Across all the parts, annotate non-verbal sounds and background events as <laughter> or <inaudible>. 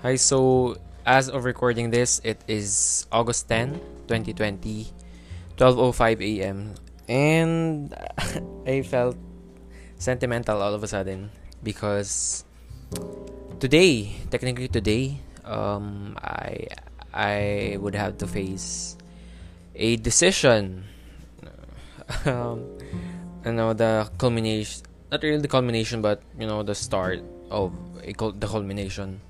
Hi, so as of recording this, it is August 10, 2020, 12:05 a.m. and <laughs> I felt sentimental all of a sudden because today, technically today, um, I I would have to face a decision. <laughs> um, you know the culmination, not really the culmination, but you know the start of a, the culmination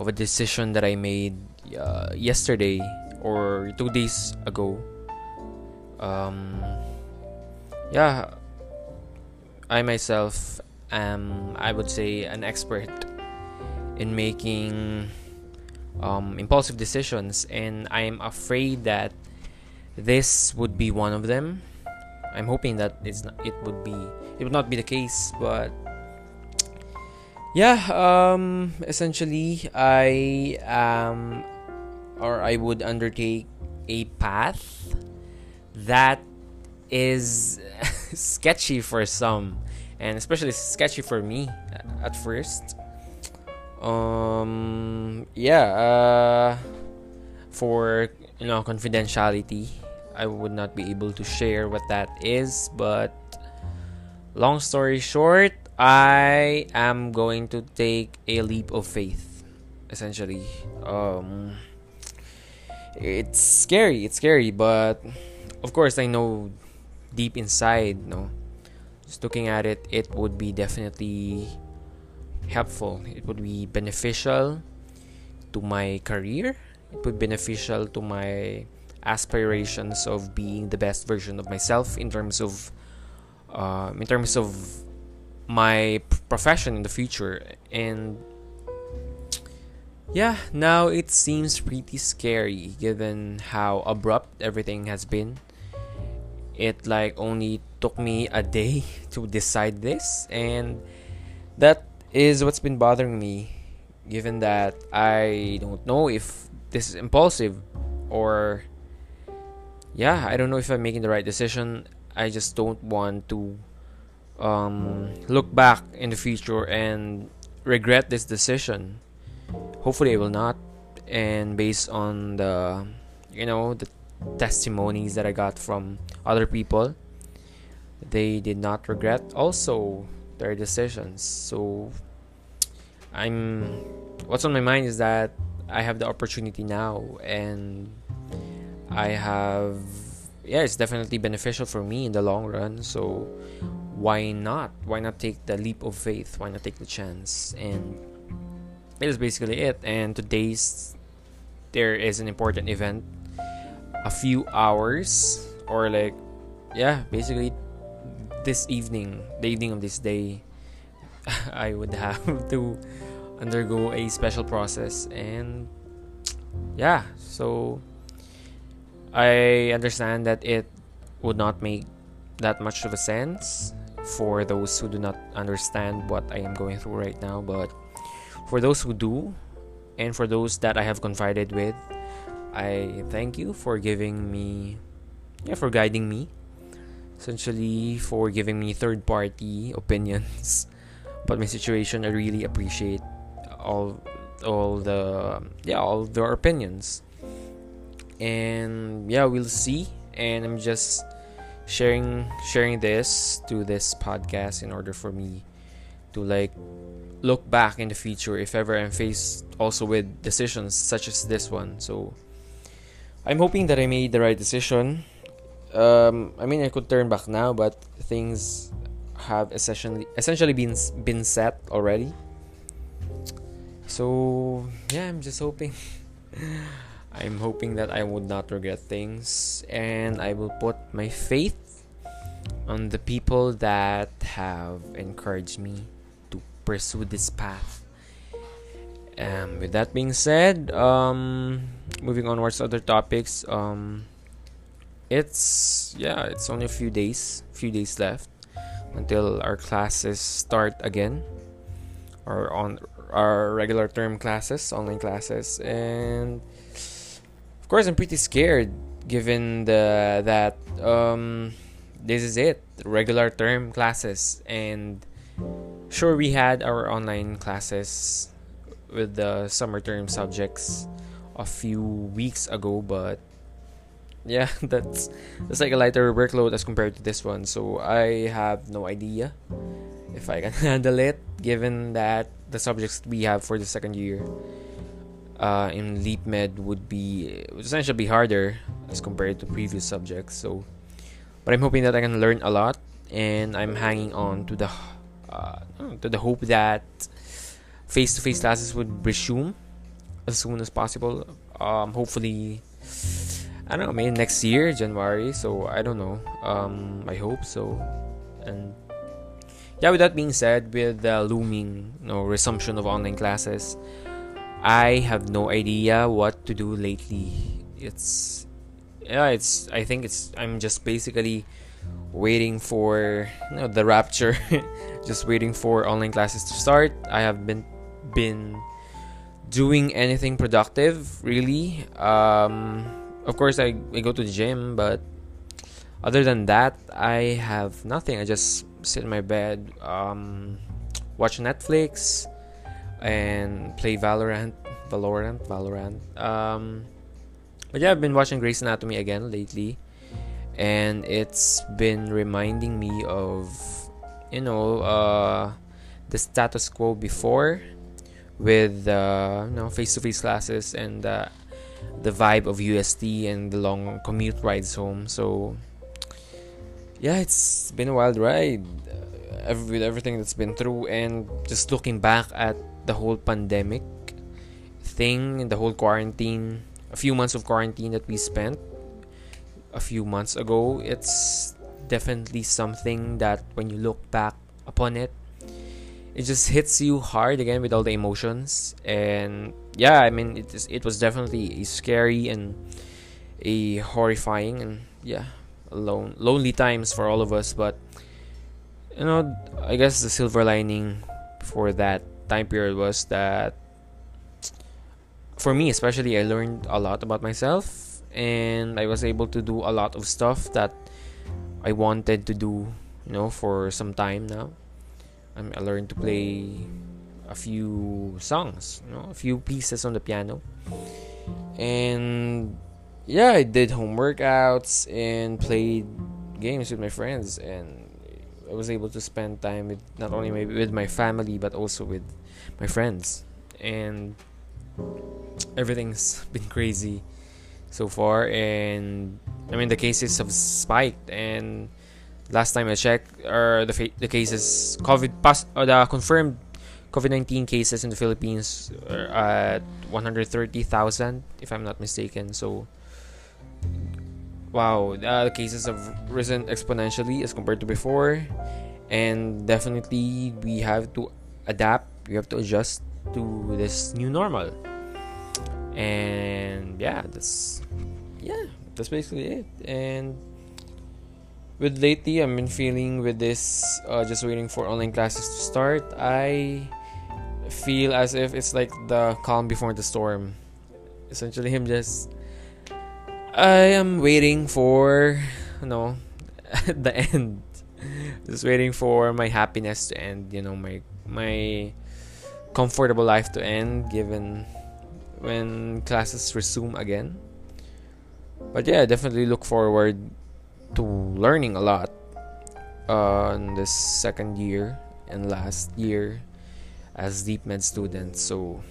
of a decision that I made uh, yesterday or two days ago. Um, yeah, I myself am, I would say, an expert in making um, impulsive decisions, and I am afraid that this would be one of them. I'm hoping that it's not, it would be it would not be the case, but yeah um essentially i am or i would undertake a path that is <laughs> sketchy for some and especially sketchy for me at first. Um yeah uh for you know confidentiality i would not be able to share what that is but long story short I am going to take a leap of faith, essentially. Um, it's scary. It's scary, but of course, I know deep inside, no, just looking at it, it would be definitely helpful. It would be beneficial to my career. It would be beneficial to my aspirations of being the best version of myself in terms of, um, in terms of my profession in the future. And yeah now it seems pretty scary given how abrupt everything has been. It like only took me a day <laughs> to decide this. And that is what's been bothering me given that i don't know if this is impulsive or yeah i don't know if i'm making the right decision. I just don't want to um, look back in the future and regret this decision. Hopefully, I will not. And based on the, you know, the testimonies that I got from other people, they did not regret also their decisions. So, I'm. What's on my mind is that I have the opportunity now, and I have. Yeah, it's definitely beneficial for me in the long run. So, why not? Why not take the leap of faith? Why not take the chance? And it is basically it. And today's there is an important event. A few hours or like yeah, basically this evening, the evening of this day, <laughs> I would have <laughs> to undergo a special process and yeah, so I understand that it would not make that much of a sense for those who do not understand what I am going through right now, but for those who do, and for those that I have confided with, I thank you for giving me, yeah, for guiding me, essentially for giving me third party <laughs> opinions. But my situation, I really appreciate all, all the, yeah, all their opinions. And yeah, we'll see. And I'm just sharing sharing this to this podcast in order for me to like look back in the future if ever I'm faced also with decisions such as this one. So I'm hoping that I made the right decision. Um, I mean, I could turn back now, but things have essentially essentially been been set already. So yeah, I'm just hoping. <laughs> I'm hoping that I would not regret things and I will put my faith on the people that have encouraged me to pursue this path. And with that being said, um, moving onwards to other topics, um, it's yeah, it's only a few days, few days left until our classes start again, or on our regular term classes, online classes, and course, I'm pretty scared given the that um, this is it. Regular term classes. And sure we had our online classes with the summer term subjects a few weeks ago, but yeah, <laughs> that's that's like a lighter workload as compared to this one. So I have no idea if I can <laughs> handle it, given that the subjects we have for the second year uh, in Leap Med would be would essentially be harder as compared to previous subjects. So, but I'm hoping that I can learn a lot, and I'm hanging on to the uh, to the hope that face-to-face classes would resume as soon as possible. Um, hopefully, I don't know, maybe next year, January. So I don't know. Um, I hope so. And yeah, with that being said, with the looming you know, resumption of online classes, I have no idea what to do lately. It's yeah, it's I think it's I'm just basically waiting for you know, the rapture, <laughs> just waiting for online classes to start. I have been been doing anything productive really. Um, of course, I, I go to the gym, but other than that, I have nothing. I just sit in my bed, um, watch Netflix, and play Valorant. Valorant, Valorant. Um, but yeah, I've been watching Grey's Anatomy again lately, and it's been reminding me of, you know, uh, the status quo before, with uh, you know face-to-face classes and uh, the vibe of UST and the long commute rides home. So yeah, it's been a wild ride uh, with everything that's been through, and just looking back at the whole pandemic thing, and the whole quarantine, a few months of quarantine that we spent a few months ago, it's definitely something that when you look back upon it, it just hits you hard again with all the emotions. And yeah, I mean, it, is, it was definitely a scary and a horrifying and yeah, alone lonely times for all of us. But you know, I guess the silver lining for that time period was that for me especially I learned a lot about myself and I was able to do a lot of stuff that I wanted to do, you know, for some time now. I learned to play a few songs, you know, a few pieces on the piano. And yeah, I did home workouts and played games with my friends and I was able to spend time with not only with my family but also with my friends. And everything's been crazy so far. And I mean the cases have spiked. And last time I checked are the fa- the cases COVID pass or the confirmed COVID-19 cases in the Philippines are at 130,000 if I'm not mistaken. So wow uh, the cases have risen exponentially as compared to before. And definitely we have to adapt we have to adjust to this new normal. And yeah that's yeah that's basically it. And with lately i've been feeling with this uh, just waiting for online classes to start i feel as if it's like the calm before the storm. Essentially him just i am waiting for you know <laughs> the end. Just waiting for my happiness to end you know my my comfortable life to end given when classes resume again. But yeah, definitely look forward to learning a lot on this second year and last year as Leap Med students. So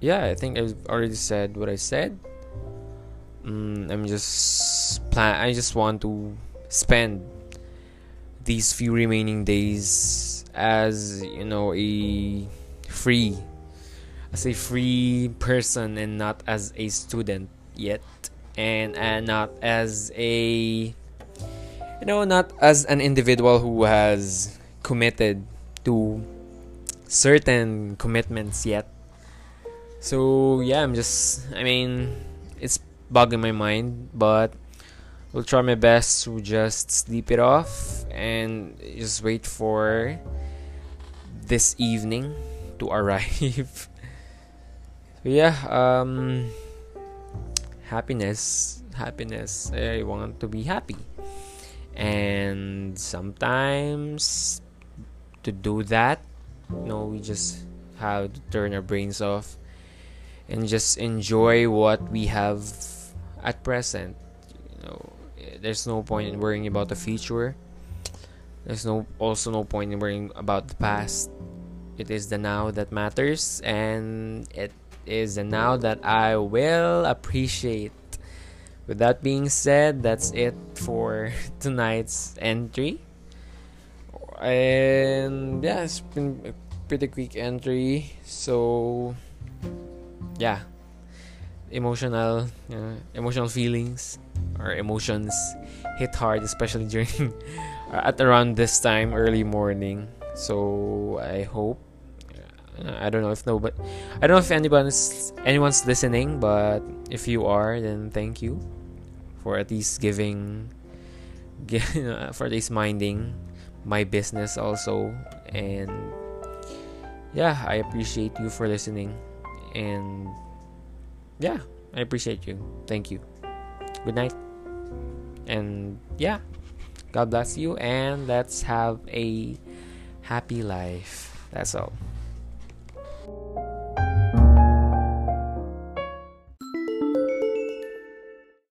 yeah, I think I've already said what I said. Mm, I'm just plan. I just want to spend these few remaining days as you know a free as a free person and not as a student yet. And, and not as a you know not as an individual who has committed to certain commitments yet. So yeah i'm just i mean it's bugging my mind but i'll try my best to just sleep it off and just wait for this evening to arrive <laughs> yeah um happiness happiness i want to be happy and sometimes to do that you know we just have to turn our brains off and just enjoy what we have at present. You know, there's no point in worrying about the future. There's no also no point in worrying about the past. It is the now that matters and it is the now that I will appreciate. With that being said, that's it for <laughs> tonight's entry. And yeah, it's been a pretty quick entry. So yeah, emotional, know, emotional feelings or emotions hit hard, especially <laughs> during Uh, at around this time, early morning. So I hope. I don't know if no, but I don't know if anyone's anyone's listening, but if you are, then thank you for at least giving, <laughs> for at least minding my business also, and yeah, I appreciate you for listening, and yeah, I appreciate you. Thank you. Good night, and yeah. God bless you, and let's have a happy life. That's all.